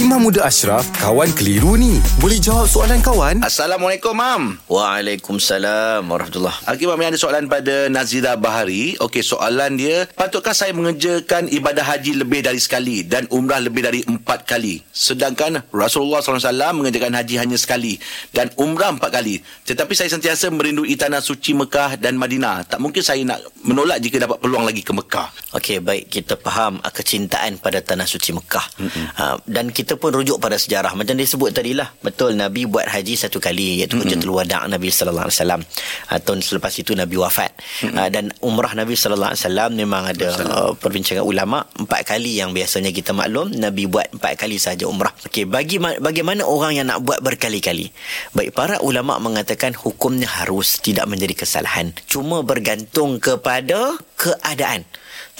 Imam Muda Ashraf, kawan keliru ni. Boleh jawab soalan kawan? Assalamualaikum, Mam. Waalaikumsalam warahmatullahi Okey, Mam, yang ada soalan pada Nazira Bahari. Okey, soalan dia, patutkah saya mengerjakan ibadah haji lebih dari sekali dan umrah lebih dari empat kali? Sedangkan Rasulullah SAW mengerjakan haji hanya sekali dan umrah empat kali. Tetapi saya sentiasa merindui tanah suci Mekah dan Madinah. Tak mungkin saya nak menolak jika dapat peluang lagi ke Mekah. Okey, baik kita faham kecintaan pada tanah suci Mekah. Uh, dan kita pun rujuk pada sejarah macam dia sebut tadi lah. Betul Nabi buat haji satu kali iaitu hujjatul wada' Nabi sallallahu alaihi wasallam. Uh, tahun selepas itu Nabi wafat. Uh, dan umrah Nabi sallallahu alaihi wasallam memang ada uh, perbincangan ulama empat kali yang biasanya kita maklum Nabi buat empat kali saja umrah. Okey, bagi bagaimana orang yang nak buat berkali-kali? Baik para ulama mengatakan hukumnya harus tidak menjadi kesalahan. Cuma bergantung kepada keadaan.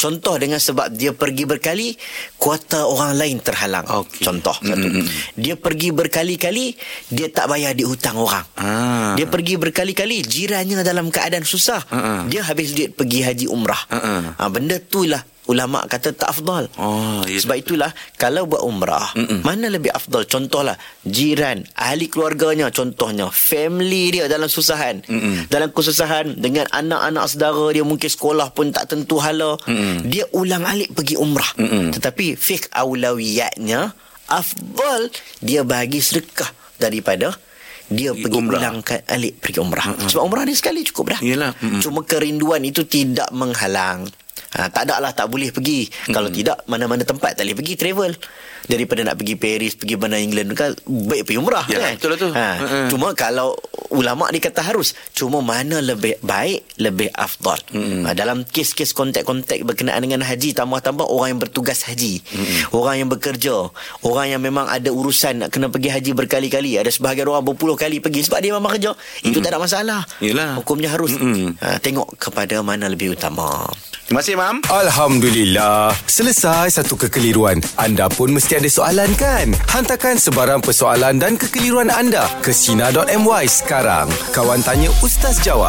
Contoh dengan sebab dia pergi berkali, kuota orang lain terhalang. Okey. Contoh satu. Dia pergi berkali-kali, dia tak bayar di hutang orang. Ah. Dia pergi berkali-kali, jirannya dalam keadaan susah. Ah. Dia habis duit pergi haji umrah. Ah. Ha, benda tu lah ulama kata tak afdal. Oh, ya. Sebab itulah kalau buat umrah, Mm-mm. mana lebih afdal? Contohlah jiran, ahli keluarganya, contohnya family dia dalam susahan. Mm-mm. Dalam kesusahan dengan anak-anak saudara dia mungkin sekolah pun tak tentu hala. Mm-mm. Dia ulang alik pergi umrah. Mm-mm. Tetapi fiqh aulawiyatnya afdal dia bagi sedekah daripada dia Pergi pergi umrah. ulangkan alik pergi umrah. Sebab umrah ni sekali cukup dah. Yelah. Mm-mm. Cuma kerinduan itu tidak menghalang. Ha, tak ada lah tak boleh pergi. Hmm. Kalau tidak mana-mana tempat tak boleh pergi travel. Daripada nak pergi Paris, pergi mana England kan baik pergi umrah Yalah, kan. betul lah tu. Ha, Mm-mm. cuma kalau ulama dia kata harus, cuma mana lebih baik, lebih afdal. Ha, dalam kes-kes kontak-kontak berkenaan dengan haji tambah-tambah orang yang bertugas haji. Orang yang bekerja, orang yang memang ada urusan nak kena pergi haji berkali-kali, ada sebahagian orang berpuluh kali pergi sebab dia memang kerja. Itu tak ada masalah. Yelah. Hukumnya harus Mm-mm. ha, tengok kepada mana lebih utama. Terima kasih, Mam. Alhamdulillah. Selesai satu kekeliruan. Anda pun mesti ada soalan kan? Hantarkan sebarang persoalan dan kekeliruan anda ke Sina.my sekarang. Kawan tanya Ustaz jawab.